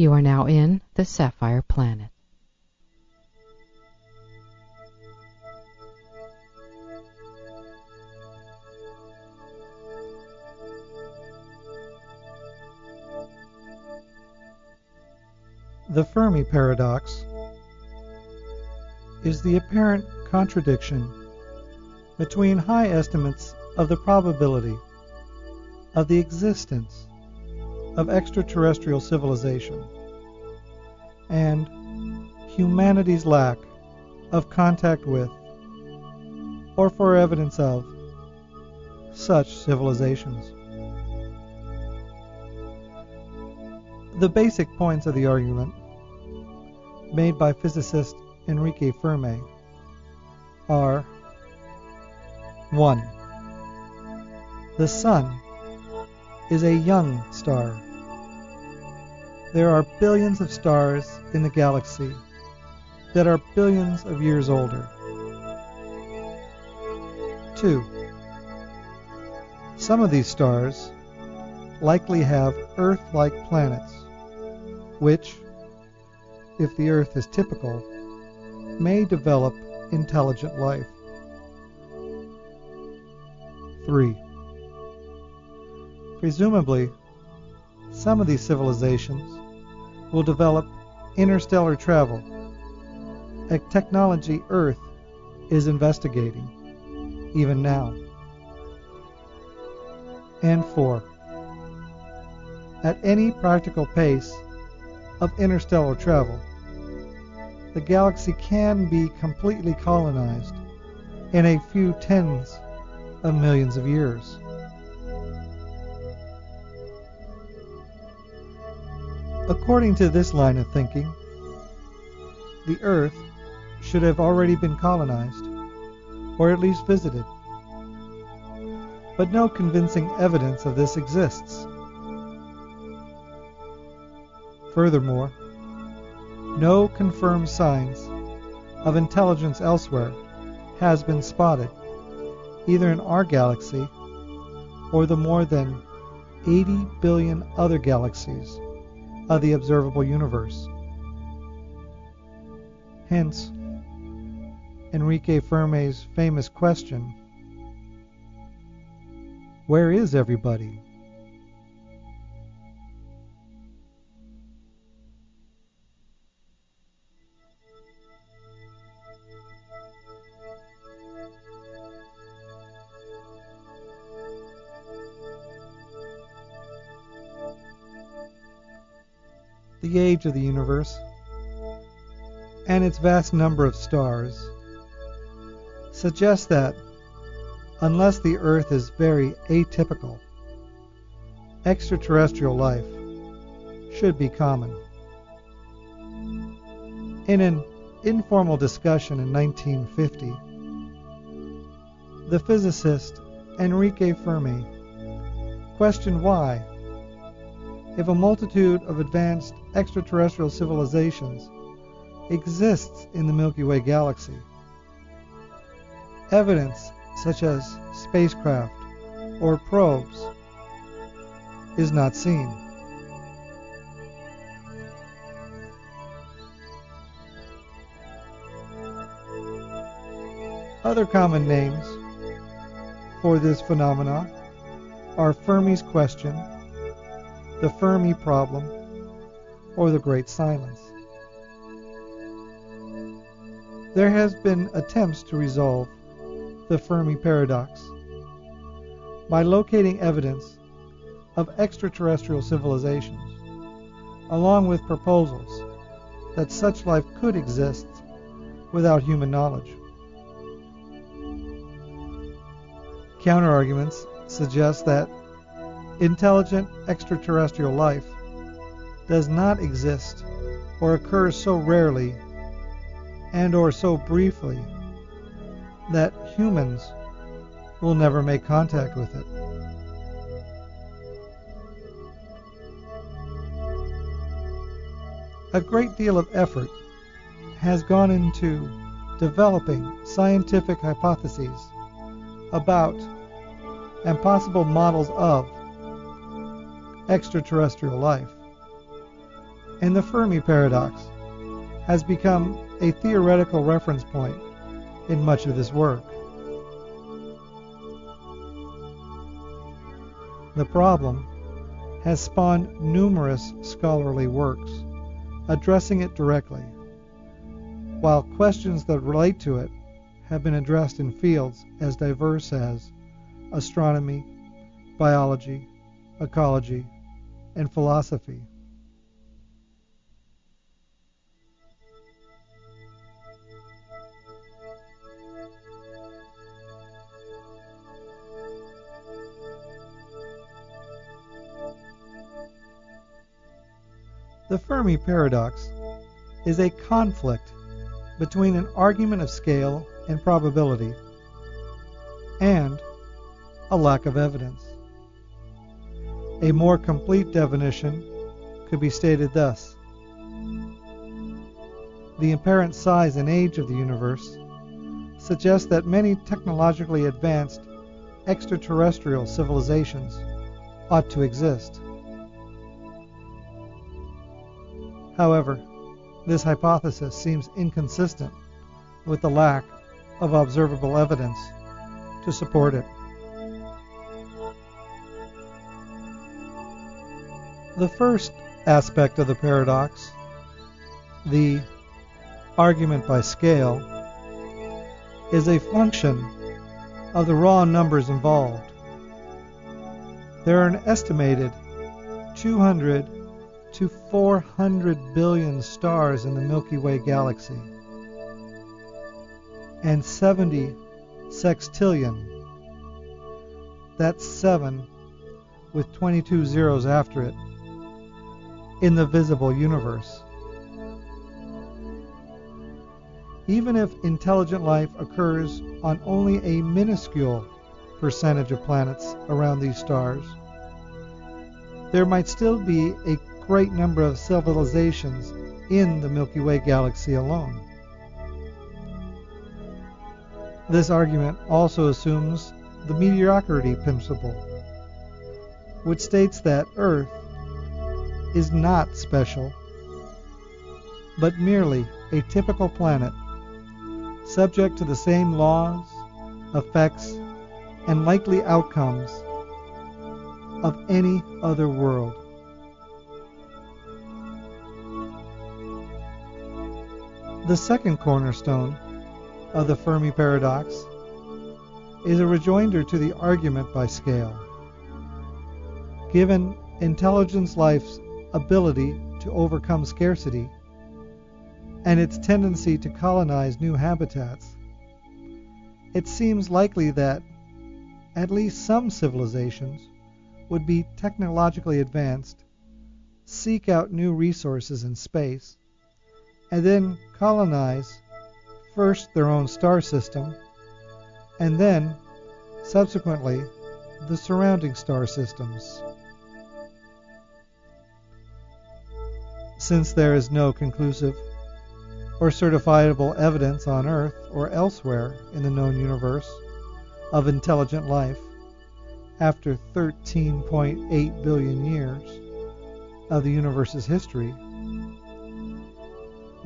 You are now in the Sapphire Planet. The Fermi paradox is the apparent contradiction between high estimates of the probability of the existence of extraterrestrial civilization and humanity's lack of contact with or for evidence of such civilizations. The basic points of the argument made by physicist Enrique Fermi are 1. The Sun is a young star. There are billions of stars in the galaxy that are billions of years older. 2. Some of these stars likely have Earth-like planets, which, if the Earth is typical, may develop intelligent life. 3. Presumably, some of these civilizations will develop interstellar travel, a technology Earth is investigating, even now. And 4. At any practical pace of interstellar travel, the galaxy can be completely colonized in a few tens of millions of years. According to this line of thinking, the Earth should have already been colonized, or at least visited. But no convincing evidence of this exists. Furthermore, no confirmed signs of intelligence elsewhere has been spotted, either in our galaxy or the more than 80 billion other galaxies of the observable universe. Hence, Enrique Fermi's famous question Where is everybody? The age of the universe, and its vast number of stars, suggests that, unless the Earth is very atypical, extraterrestrial life should be common. In an informal discussion in 1950, the physicist Enrique Fermi questioned why if a multitude of advanced extraterrestrial civilizations exists in the Milky Way galaxy. Evidence such as spacecraft or probes is not seen. Other common names for this phenomena are Fermi's question, the Fermi problem, or the Great Silence. There has been attempts to resolve the Fermi paradox by locating evidence of extraterrestrial civilizations, along with proposals that such life could exist without human knowledge. Counterarguments suggest that intelligent extraterrestrial life does not exist or occurs so rarely and or so briefly that humans will never make contact with it. A great deal of effort has gone into developing scientific hypotheses about and possible models of extraterrestrial life. And the Fermi paradox has become a theoretical reference point in much of this work. The problem has spawned numerous scholarly works addressing it directly, while questions that relate to it have been addressed in fields as diverse as astronomy, biology, ecology, and philosophy. The Fermi paradox is a conflict between an argument of scale and probability and a lack of evidence. A more complete definition could be stated thus The apparent size and age of the universe suggests that many technologically advanced extraterrestrial civilizations ought to exist. However, this hypothesis seems inconsistent with the lack of observable evidence to support it. The first aspect of the paradox, the argument by scale, is a function of the raw numbers involved. There are an estimated 200 to 400 billion stars in the Milky Way galaxy and 70 sextillion. That's 7 with 22 zeros after it in the visible universe. Even if intelligent life occurs on only a minuscule percentage of planets around these stars, there might still be a great number of civilizations in the Milky Way galaxy alone. This argument also assumes the mediocrity principle, which states that Earth is not special, but merely a typical planet, subject to the same laws, effects, and likely outcomes of any other world. The second cornerstone of the Fermi paradox is a rejoinder to the argument by scale. Given intelligence life's ability to overcome scarcity and its tendency to colonize new habitats, it seems likely that at least some civilizations would be technologically advanced, seek out new resources in space, and then colonize first their own star system and then, subsequently, the surrounding star systems. Since there is no conclusive or certifiable evidence on Earth or elsewhere in the known universe of intelligent life after 13.8 billion years of the universe's history,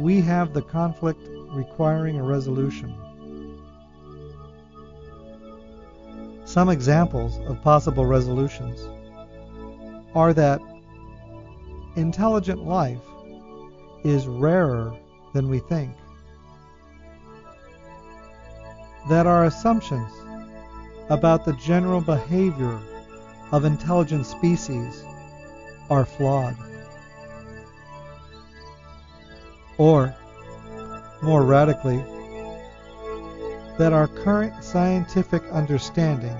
we have the conflict requiring a resolution. Some examples of possible resolutions are that intelligent life is rarer than we think, that our assumptions about the general behavior of intelligent species are flawed. Or, more radically, that our current scientific understanding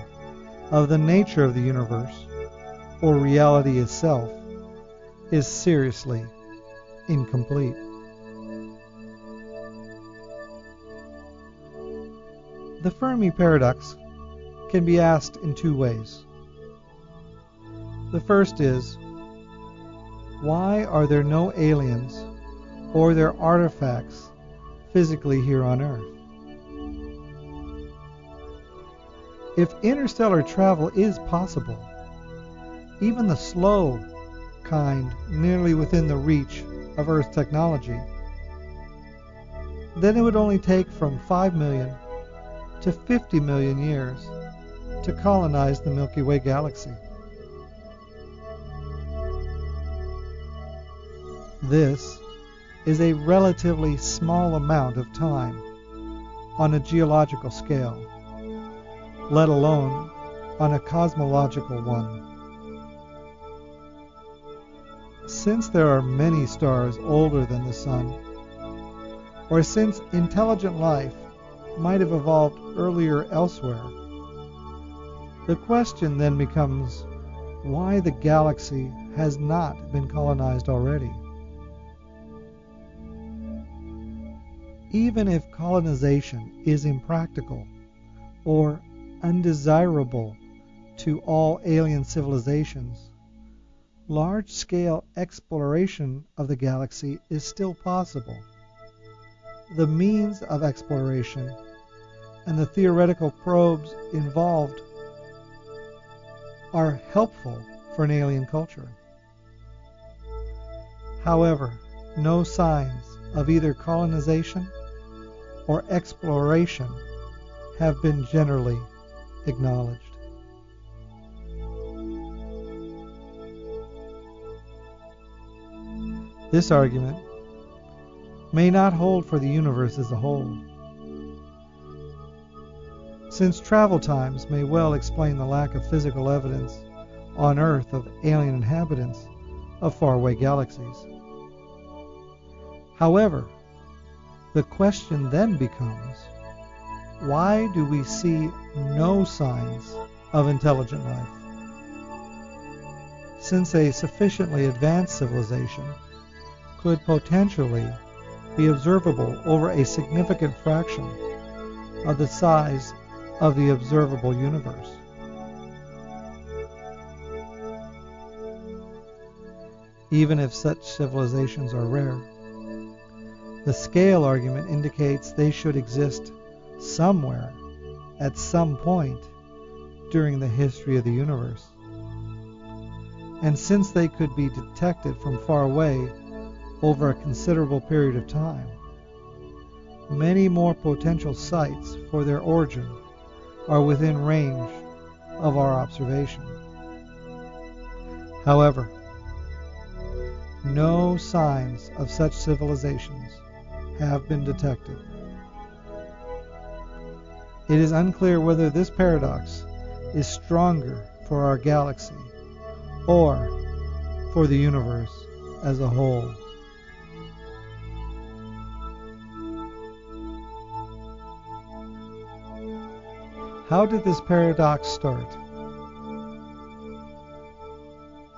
of the nature of the universe, or reality itself, is seriously incomplete. The Fermi paradox can be asked in two ways. The first is, why are there no aliens or their artifacts physically here on Earth? If interstellar travel is possible, even the slow kind nearly within the reach of Earth technology, then it would only take from 5 million to 50 million years to colonize the Milky Way galaxy. This is a relatively small amount of time on a geological scale, let alone on a cosmological one. Since there are many stars older than the Sun, or since intelligent life might have evolved earlier elsewhere, the question then becomes why the galaxy has not been colonized already. Even if colonization is impractical or undesirable to all alien civilizations, large scale exploration of the galaxy is still possible. The means of exploration and the theoretical probes involved are helpful for an alien culture. However, no signs of either colonization or exploration have been generally acknowledged. This argument may not hold for the universe as a whole since travel times may well explain the lack of physical evidence on Earth of alien inhabitants of faraway galaxies. However, the question then becomes why do we see no signs of intelligent life? Since a sufficiently advanced civilization could potentially be observable over a significant fraction of the size of the observable universe. Even if such civilizations are rare, the scale argument indicates they should exist somewhere at some point during the history of the universe. And since they could be detected from far away over a considerable period of time, many more potential sites for their origin are within range of our observation. However, no signs of such civilizations have been detected. It is unclear whether this paradox is stronger for our galaxy or for the universe as a whole. How did this paradox start?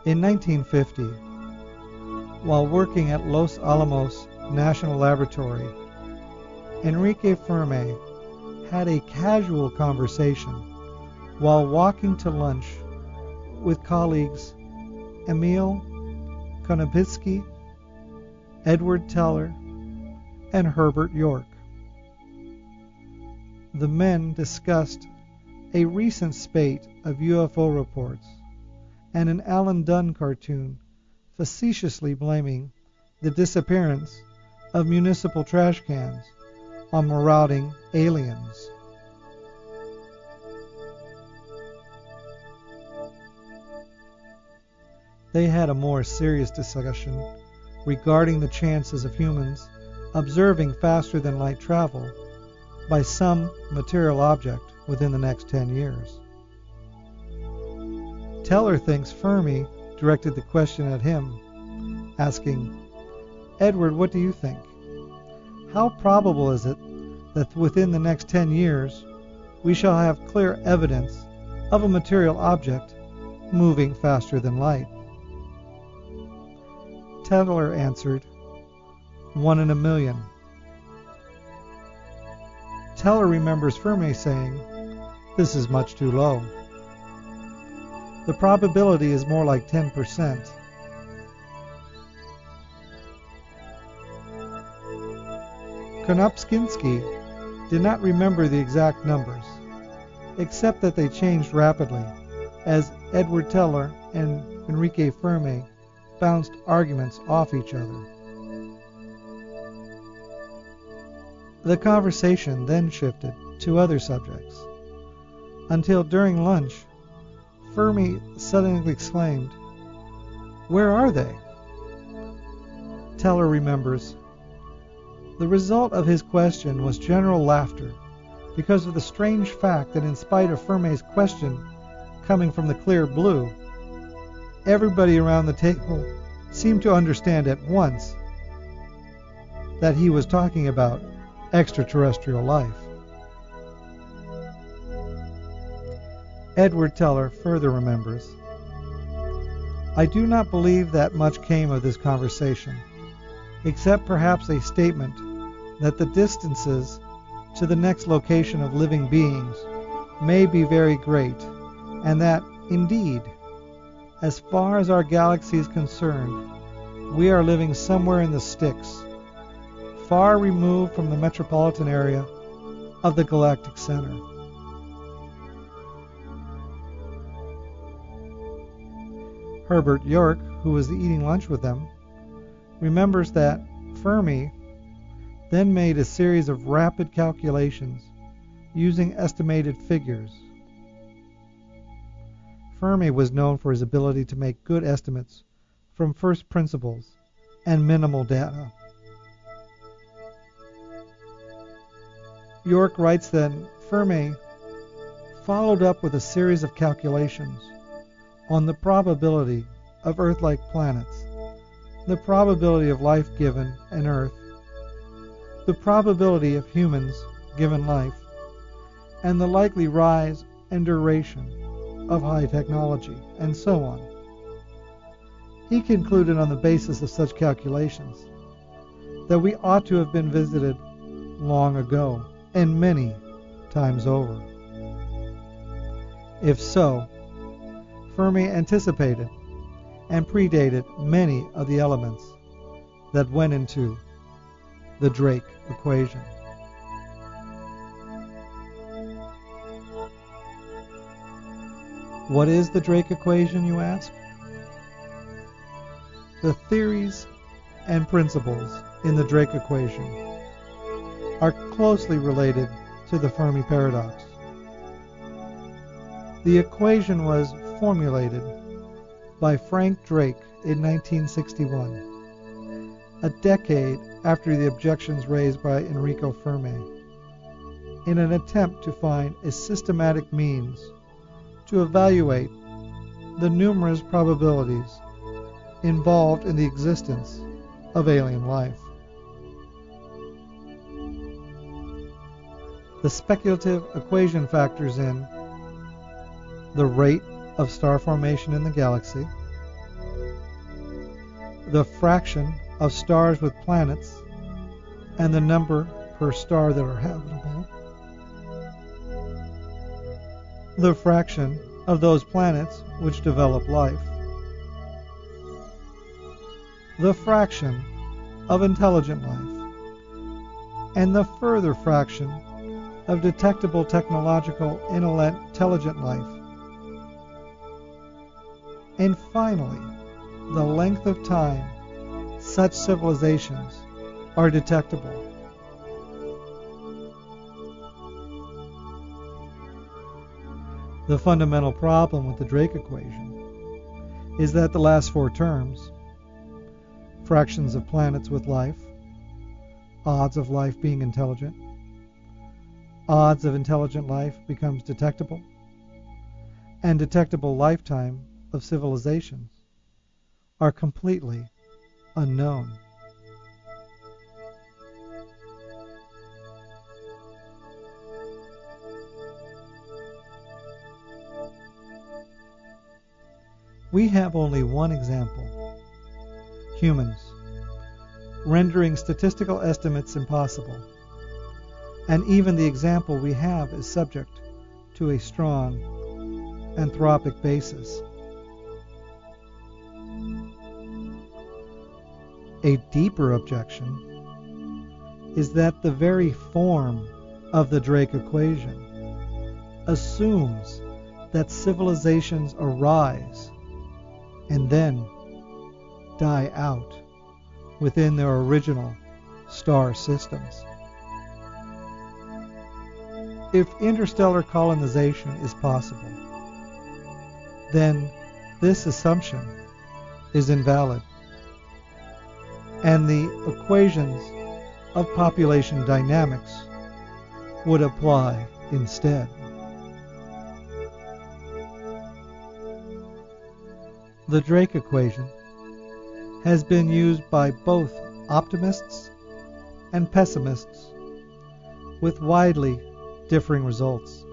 In 1950, while working at Los Alamos National Laboratory, Enrique Fermi had a casual conversation while walking to lunch with colleagues Emil Konopinski Edward Teller, and Herbert York. The men discussed a recent spate of UFO reports and an Alan Dunn cartoon facetiously blaming the disappearance of municipal trash cans on marauding aliens. They had a more serious discussion regarding the chances of humans observing faster than light travel by some material object within the next 10 years. Teller thinks Fermi directed the question at him, asking, Edward, what do you think? How probable is it that within the next 10 years we shall have clear evidence of a material object moving faster than light? Teller answered, One in a million. Teller remembers Fermi saying, This is much too low. The probability is more like 10%. Konopinski did not remember the exact numbers, except that they changed rapidly as Edward Teller and Enrique Fermi bounced arguments off each other. The conversation then shifted to other subjects, until during lunch, Fermi suddenly exclaimed, Where are they? Teller remembers, The result of his question was general laughter because of the strange fact that in spite of Fermi's question coming from the clear blue, everybody around the table seemed to understand at once that he was talking about extraterrestrial life. Edward Teller further remembers I do not believe that much came of this conversation, except perhaps a statement that the distances to the next location of living beings may be very great, and that, indeed, as far as our galaxy is concerned, we are living somewhere in the sticks, far removed from the metropolitan area of the galactic center. Herbert York, who was eating lunch with them, remembers that Fermi then made a series of rapid calculations using estimated figures Fermi was known for his ability to make good estimates from first principles and minimal data. York writes that Fermi followed up with a series of calculations on the probability of Earth-like planets, the probability of life given an Earth, the probability of humans given life, and the likely rise and duration of high technology, and so on. He concluded on the basis of such calculations that we ought to have been visited long ago and many times over. If so, Fermi anticipated and predated many of the elements that went into the Drake equation. What is the Drake equation, you ask? The theories and principles in the Drake equation are closely related to the Fermi paradox. The equation was formulated by Frank Drake in 1961, a decade after the objections raised by Enrico Fermi, in an attempt to find a systematic means to evaluate the numerous probabilities involved in the existence of alien life. The speculative equation factors in the rate of star formation in the galaxy, the fraction of stars with planets, and the number per star that are habitable, the fraction of those planets which develop life. The fraction of intelligent life, and the further fraction of detectable technological intelligent life. And finally, the length of time such civilizations are detectable. The fundamental problem with the Drake equation is that the last four terms, fractions of planets with life, odds of life being intelligent, odds of intelligent life becomes detectable, and detectable lifetime of civilizations are completely unknown. We have only one example humans, rendering statistical estimates impossible. And even the example we have is subject to a strong anthropic basis. A deeper objection is that the very form of the Drake equation assumes that civilizations arise and then die out within their original star systems. If interstellar colonization is possible, then this assumption is invalid, and the equations of population dynamics would apply instead. The Drake equation has been used by both optimists and pessimists with widely differing results.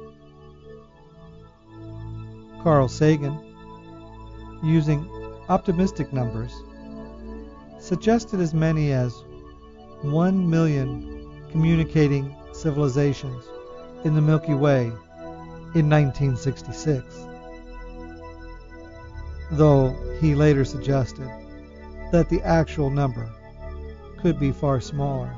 Carl Sagan, using optimistic numbers, suggested as many as 1 million communicating civilizations in the Milky Way in 1966 though he later suggested that the actual number could be far smaller.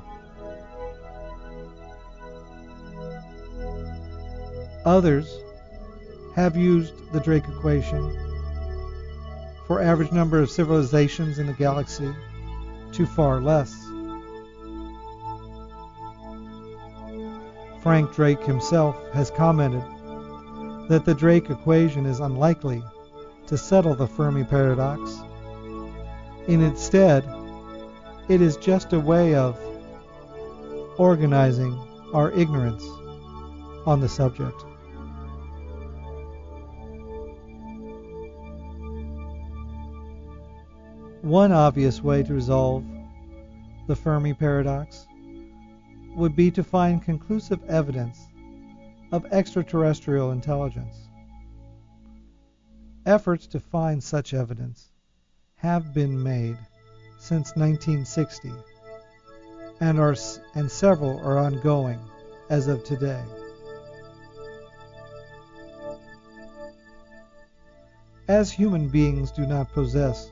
Others have used the Drake equation for average number of civilizations in the galaxy to far less. Frank Drake himself has commented that the Drake equation is unlikely to settle the Fermi paradox. And instead, it is just a way of organizing our ignorance on the subject. One obvious way to resolve the Fermi paradox would be to find conclusive evidence of extraterrestrial intelligence. Efforts to find such evidence have been made since 1960 and are and several are ongoing as of today. As human beings do not possess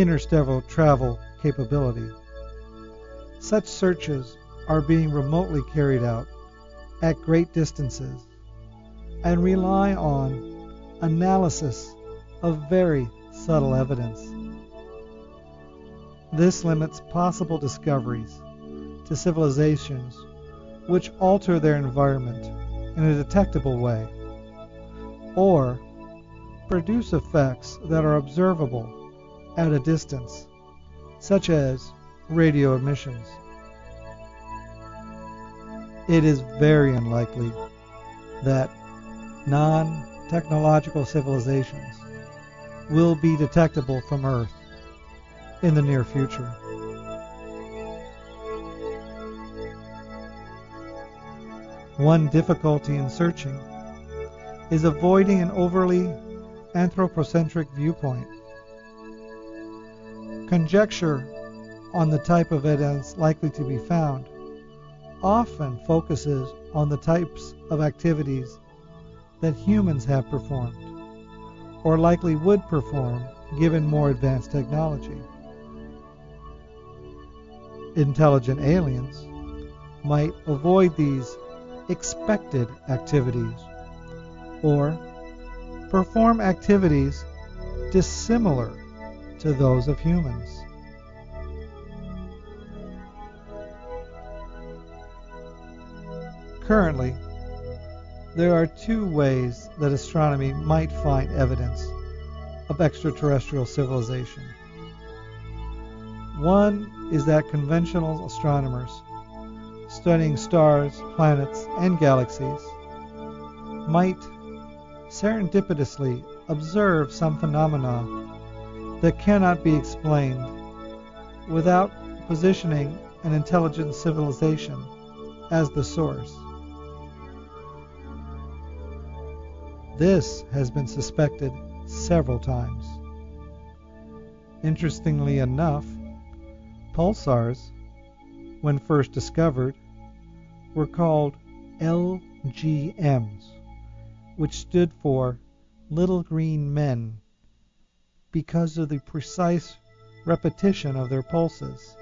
interstellar travel capability, such searches are being remotely carried out at great distances and rely on analysis of very subtle evidence. This limits possible discoveries to civilizations which alter their environment in a detectable way, or produce effects that are observable at a distance, such as radio emissions. It is very unlikely that non technological civilizations will be detectable from Earth in the near future. One difficulty in searching is avoiding an overly anthropocentric viewpoint. Conjecture on the type of evidence likely to be found often focuses on the types of activities that humans have performed, or likely would perform given more advanced technology. intelligent aliens might avoid these expected activities or perform activities dissimilar to those of humans. Currently, there are two ways that astronomy might find evidence of extraterrestrial civilization. One is that conventional astronomers studying stars, planets, and galaxies might serendipitously observe some phenomena that cannot be explained without positioning an intelligent civilization as the source. This has been suspected several times. Interestingly enough, pulsars, when first discovered, were called LGMs, which stood for Little Green Men because of the precise repetition of their pulses.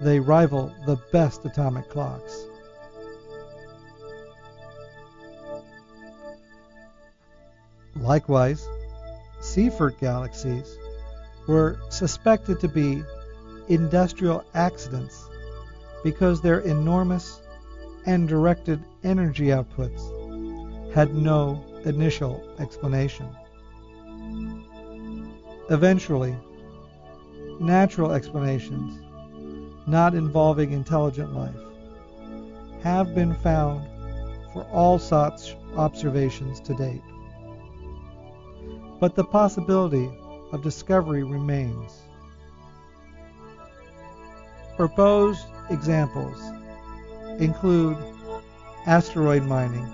They rival the best atomic clocks. Likewise, Seyfert galaxies were suspected to be industrial accidents because their enormous and directed energy outputs had no initial explanation. Eventually, natural explanations, not involving intelligent life, have been found for all such observations to date. But the possibility of discovery remains. Proposed examples include asteroid mining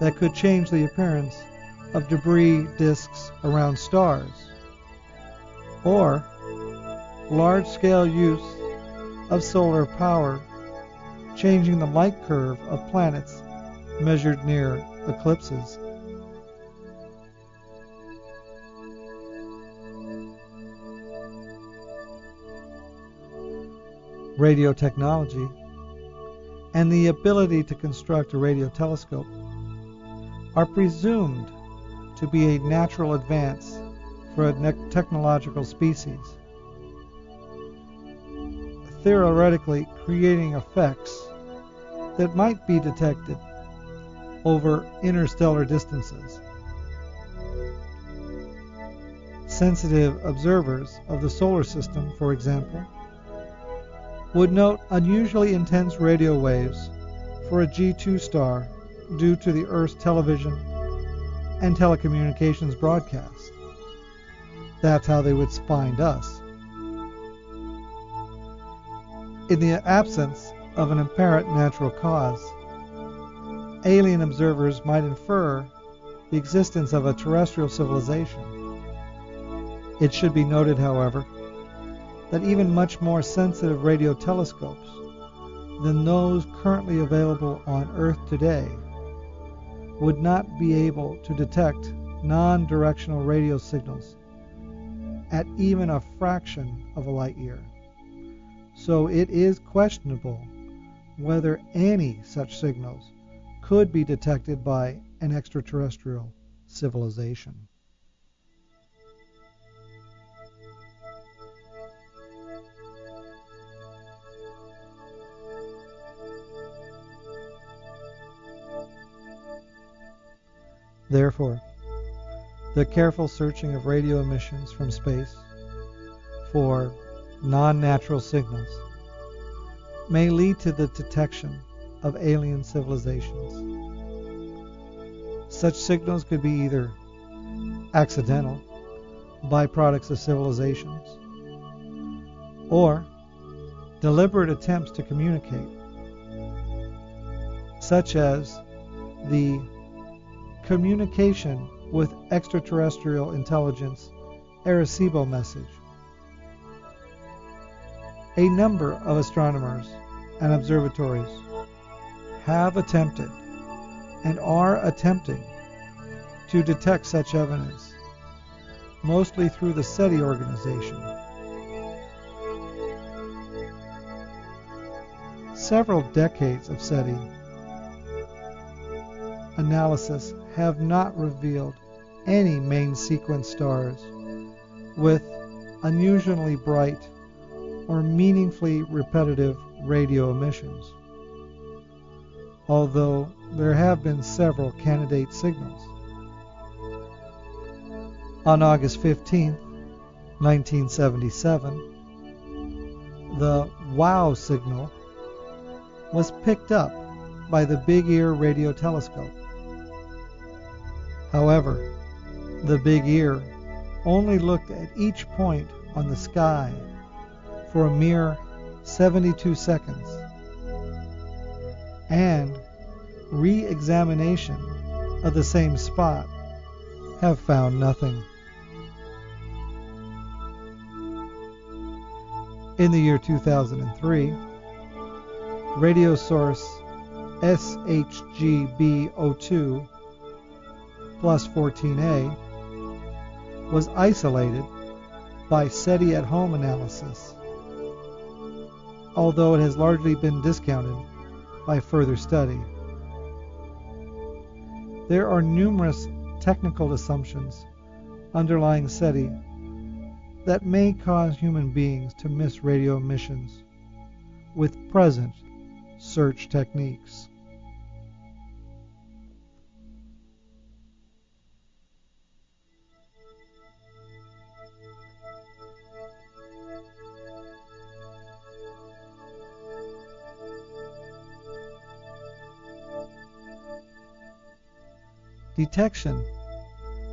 that could change the appearance of debris disks around stars, or large scale use of solar power changing the light curve of planets measured near eclipses. radio technology, and the ability to construct a radio telescope are presumed to be a natural advance for a technological species, theoretically creating effects that might be detected over interstellar distances. Sensitive observers of the solar system, for example, would note unusually intense radio waves for a G2 star due to the Earth's television and telecommunications broadcast. That's how they would find us. In the absence of an apparent natural cause, alien observers might infer the existence of a terrestrial civilization. It should be noted, however, that even much more sensitive radio telescopes than those currently available on Earth today would not be able to detect non directional radio signals at even a fraction of a light year. So it is questionable whether any such signals could be detected by an extraterrestrial civilization. Therefore, the careful searching of radio emissions from space for non natural signals may lead to the detection of alien civilizations. Such signals could be either accidental, byproducts of civilizations, or deliberate attempts to communicate, such as the communication with extraterrestrial intelligence Arecibo message. A number of astronomers and observatories have attempted and are attempting to detect such evidence, mostly through the SETI organization. several decades of SETI analysis have not revealed any main sequence stars with unusually bright or meaningfully repetitive radio emissions, although there have been several candidate signals. On August 15, 1977, the WOW signal was picked up by the Big Ear radio telescope. However, the Big Ear only looked at each point on the sky for a mere 72 seconds, and re examination of the same spot have found nothing. In the year 2003, radio source SHGB02 plus 14A was isolated by SETI at home analysis, although it has largely been discounted by further study. There are numerous technical assumptions underlying SETI that may cause human beings to miss radio emissions with present search techniques. Detection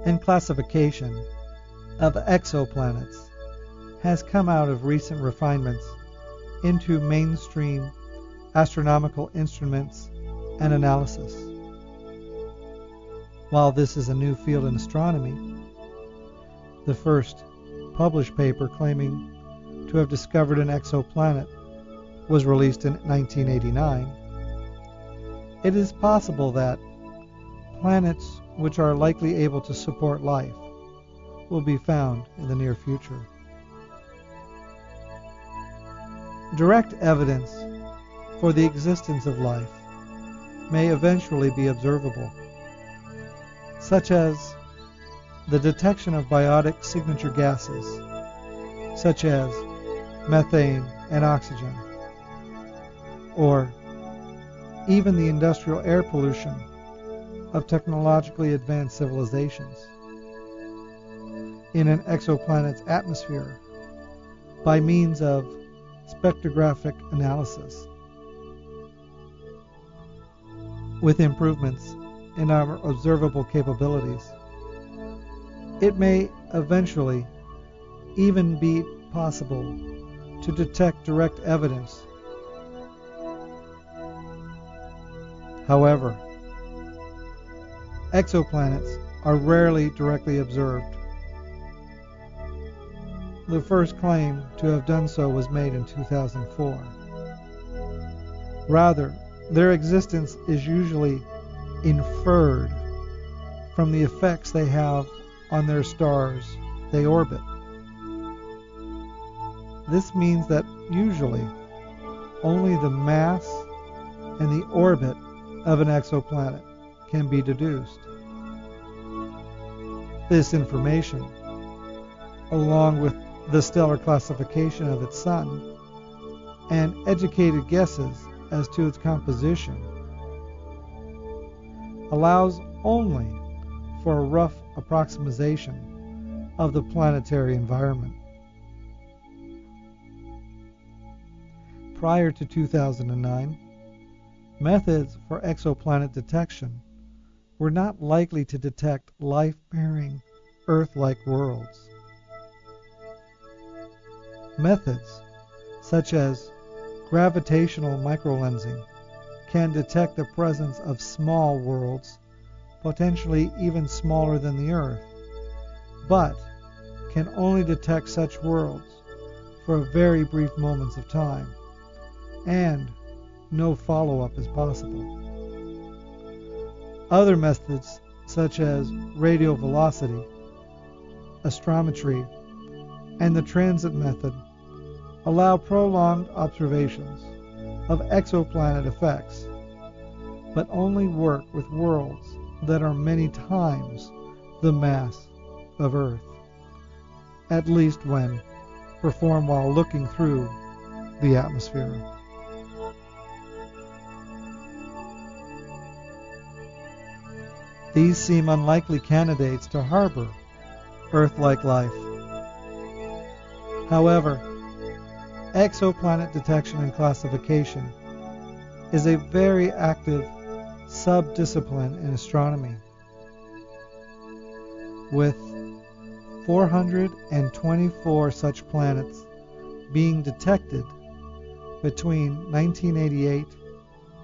and classification of exoplanets has come out of recent refinements into mainstream astronomical instruments and analysis. While this is a new field in astronomy, the first published paper claiming to have discovered an exoplanet was released in 1989. It is possible that planets which are likely able to support life will be found in the near future. Direct evidence for the existence of life may eventually be observable, such as the detection of biotic signature gases, such as methane and oxygen, or even the industrial air pollution of technologically advanced civilizations in an exoplanet's atmosphere by means of spectrographic analysis. With improvements in our observable capabilities, it may eventually even be possible to detect direct evidence. However, exoplanets are rarely directly observed. The first claim to have done so was made in 2004. Rather, their existence is usually inferred from the effects they have on their stars they orbit. This means that usually only the mass and the orbit of an exoplanet can be deduced. This information, along with the stellar classification of its sun and educated guesses as to its composition, allows only for a rough approximation of the planetary environment. Prior to 2009, methods for exoplanet detection were not likely to detect life bearing Earth like worlds. Methods such as gravitational microlensing can detect the presence of small worlds, potentially even smaller than the Earth, but can only detect such worlds for very brief moments of time, and no follow up is possible. Other methods, such as radial velocity, astrometry, and the transit method, allow prolonged observations of exoplanet effects, but only work with worlds that are many times the mass of Earth, at least when performed while looking through the atmosphere. These seem unlikely candidates to harbor Earth-like life. However, exoplanet detection and classification is a very active sub-discipline in astronomy. With 424 such planets being detected between 1988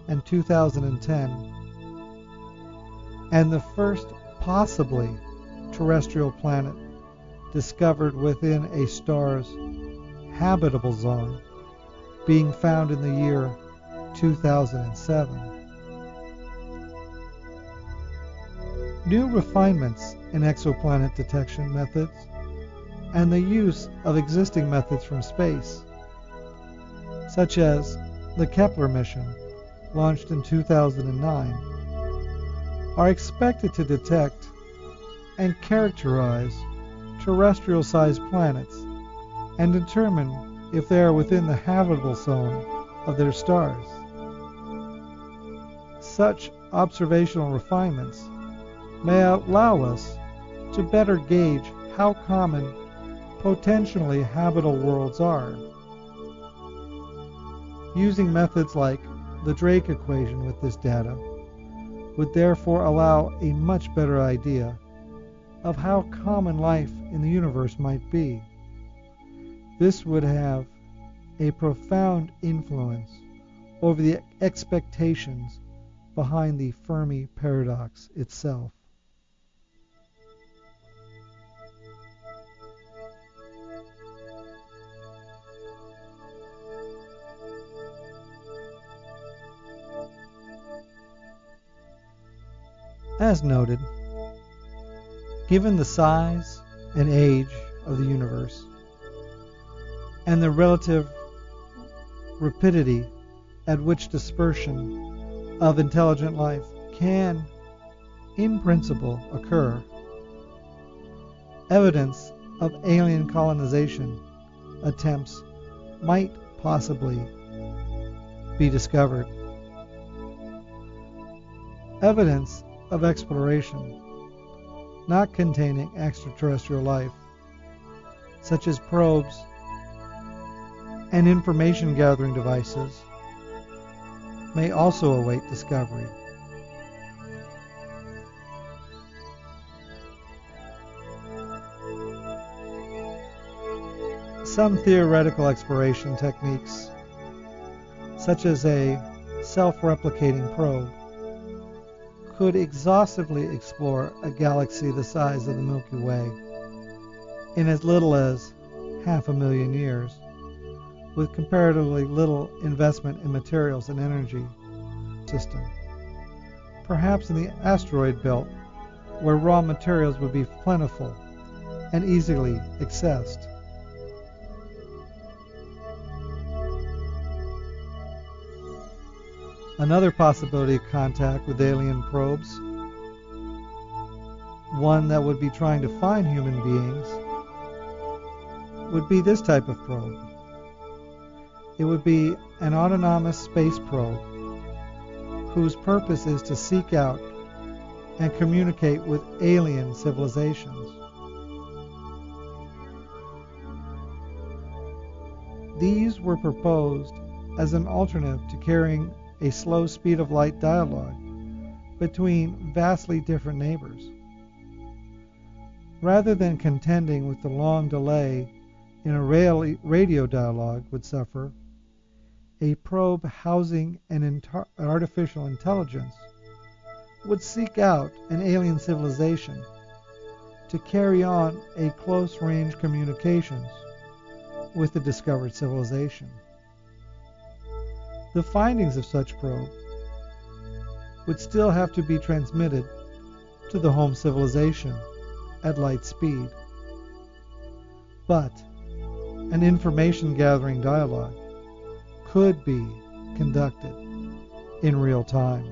and 2010, and the first possibly terrestrial planet discovered within a star's habitable zone being found in the year 2007. New refinements in exoplanet detection methods and the use of existing methods from space, such as the Kepler mission launched in 2009, are expected to detect and characterize terrestrial sized planets and determine if they are within the habitable zone of their stars. Such observational refinements may allow us to better gauge how common potentially habitable worlds are. Using methods like the Drake equation with this data would therefore allow a much better idea of how common life in the universe might be. This would have a profound influence over the expectations behind the Fermi paradox itself. As noted, given the size and age of the universe and the relative rapidity at which dispersion of intelligent life can, in principle, occur, evidence of alien colonization attempts might possibly be discovered. Evidence of exploration, not containing extraterrestrial life, such as probes and information gathering devices, may also await discovery. Some theoretical exploration techniques, such as a self replicating probe, could exhaustively explore a galaxy the size of the Milky Way in as little as half a million years, with comparatively little investment in materials and energy system. Perhaps in the asteroid belt, where raw materials would be plentiful and easily accessed. Another possibility of contact with alien probes, one that would be trying to find human beings, would be this type of probe. It would be an autonomous space probe whose purpose is to seek out and communicate with alien civilizations. These were proposed as an alternative to carrying a slow speed of light dialogue between vastly different neighbors. Rather than contending with the long delay in a radio dialogue would suffer, a probe housing an artificial intelligence would seek out an alien civilization to carry on a close range communications with the discovered civilization. The findings of such probe would still have to be transmitted to the home civilization at light speed. But an information gathering dialogue could be conducted in real time.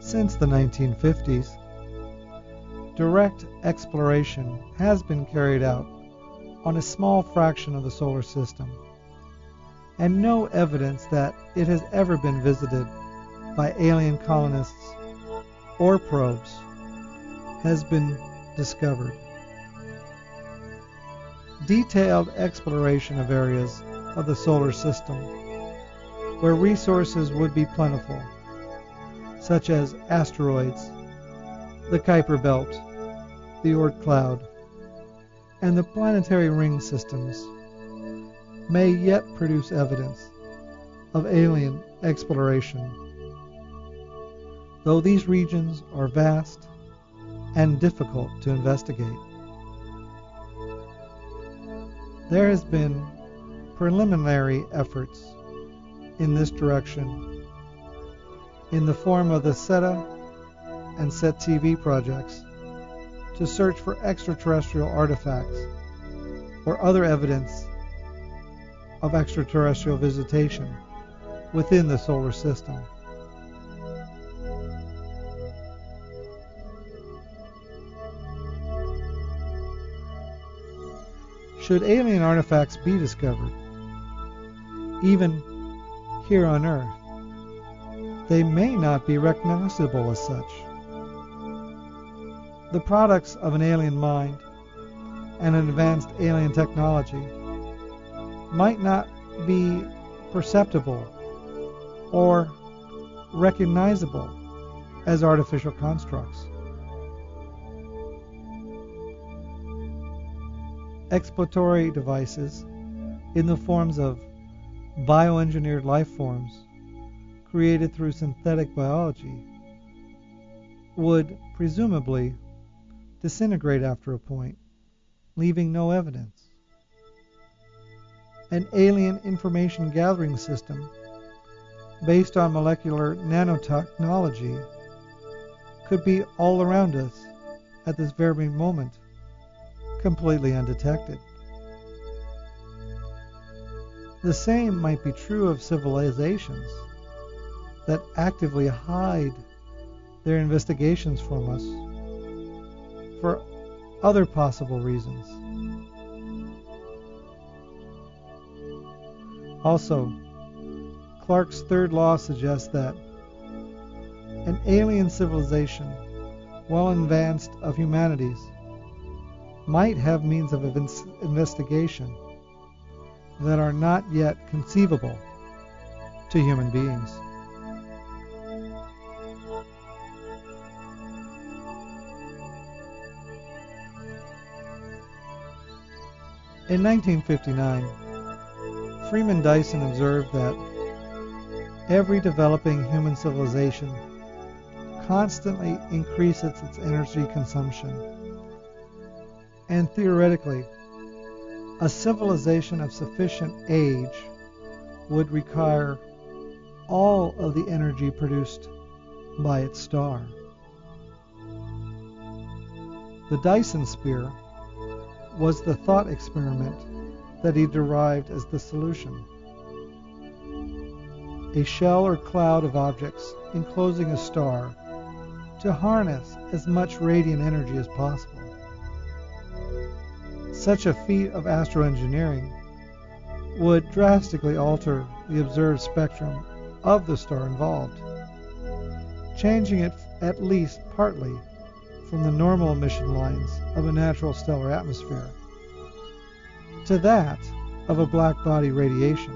Since the 1950s, direct exploration has been carried out on a small fraction of the solar system, and no evidence that it has ever been visited by alien colonists or probes has been discovered. Detailed exploration of areas of the solar system where resources would be plentiful, such as asteroids, the Kuiper Belt, the Oort cloud, and the planetary ring systems, may yet produce evidence of alien exploration. Though these regions are vast and difficult to investigate. There has been preliminary efforts in this direction in the form of the SETA and SETV projects to search for extraterrestrial artifacts or other evidence of extraterrestrial visitation within the solar system. Should alien artifacts be discovered, even here on Earth, they may not be recognizable as such. The products of an alien mind and an advanced alien technology might not be perceptible or recognizable as artificial constructs. exploratory devices in the forms of bioengineered life forms created through synthetic biology would presumably disintegrate after a point, leaving no evidence. An alien information gathering system based on molecular nanotechnology could be all around us at this very moment completely undetected. The same might be true of civilizations that actively hide their investigations from us for other possible reasons. Also, Clarke's third law suggests that an alien civilization, well advanced of humanities, might have means of investigation that are not yet conceivable to human beings. In 1959, Freeman Dyson observed that every developing human civilization constantly increases its energy consumption and theoretically, a civilization of sufficient age would require all of the energy produced by its star. The Dyson sphere was the thought experiment that he derived as the solution. A shell or cloud of objects enclosing a star to harness as much radiant energy as possible. Such a feat of astroengineering would drastically alter the observed spectrum of the star involved, changing it at least partly from the normal emission lines of a natural stellar atmosphere to that of a black body radiation,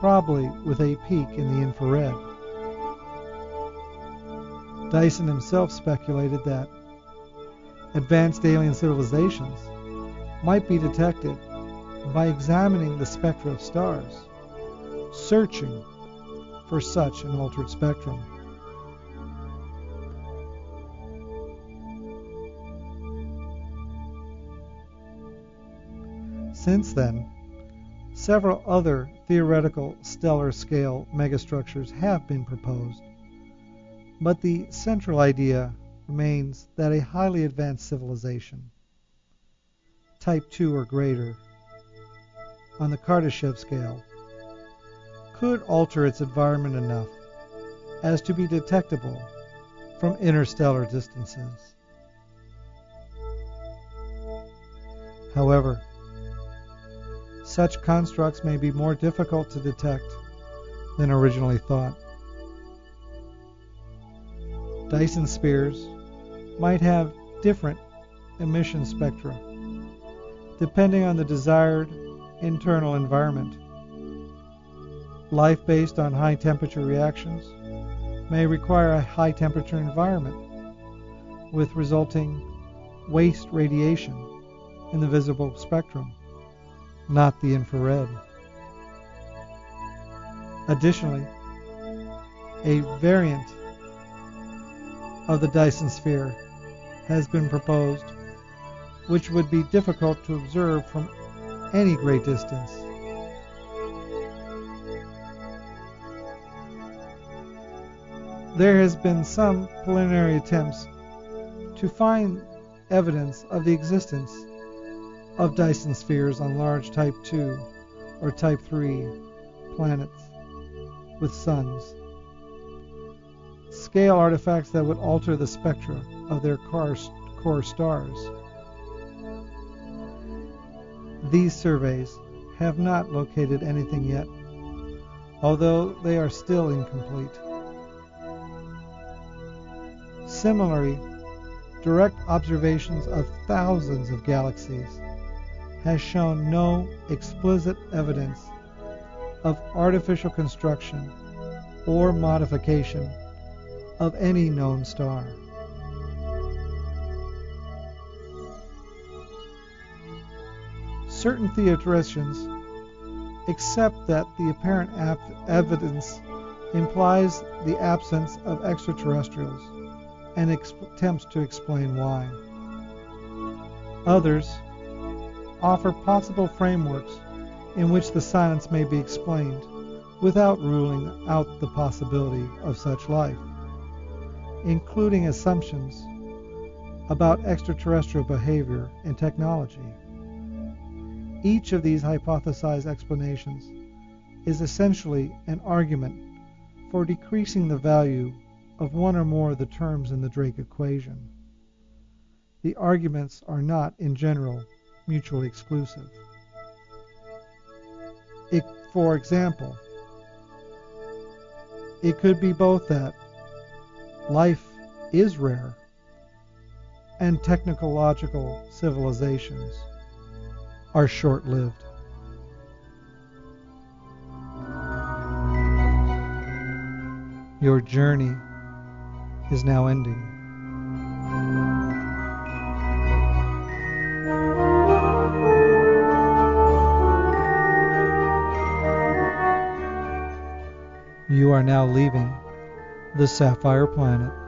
probably with a peak in the infrared. Dyson himself speculated that advanced alien civilizations might be detected by examining the spectra of stars, searching for such an altered spectrum. Since then, several other theoretical stellar scale megastructures have been proposed, but the central idea remains that a highly advanced civilization, type 2 or greater on the Kardashev scale could alter its environment enough as to be detectable from interstellar distances. However, such constructs may be more difficult to detect than originally thought. Dyson spheres might have different emission spectra depending on the desired internal environment. Life based on high temperature reactions may require a high temperature environment with resulting waste radiation in the visible spectrum, not the infrared. Additionally, a variant of the Dyson sphere has been proposed which would be difficult to observe from any great distance. There has been some preliminary attempts to find evidence of the existence of Dyson spheres on large Type 2 or Type 3 planets with suns. Scale artifacts that would alter the spectra of their core stars. These surveys have not located anything yet, although they are still incomplete. Similarly, direct observations of thousands of galaxies has shown no explicit evidence of artificial construction or modification of any known star. Certain theoreticians accept that the apparent evidence implies the absence of extraterrestrials and attempts to explain why. Others offer possible frameworks in which the silence may be explained without ruling out the possibility of such life, including assumptions about extraterrestrial behavior and technology. Each of these hypothesized explanations is essentially an argument for decreasing the value of one or more of the terms in the Drake equation. The arguments are not, in general, mutually exclusive. It, for example, it could be both that life is rare and technological civilizations are short lived. Your journey is now ending. You are now leaving the Sapphire Planet.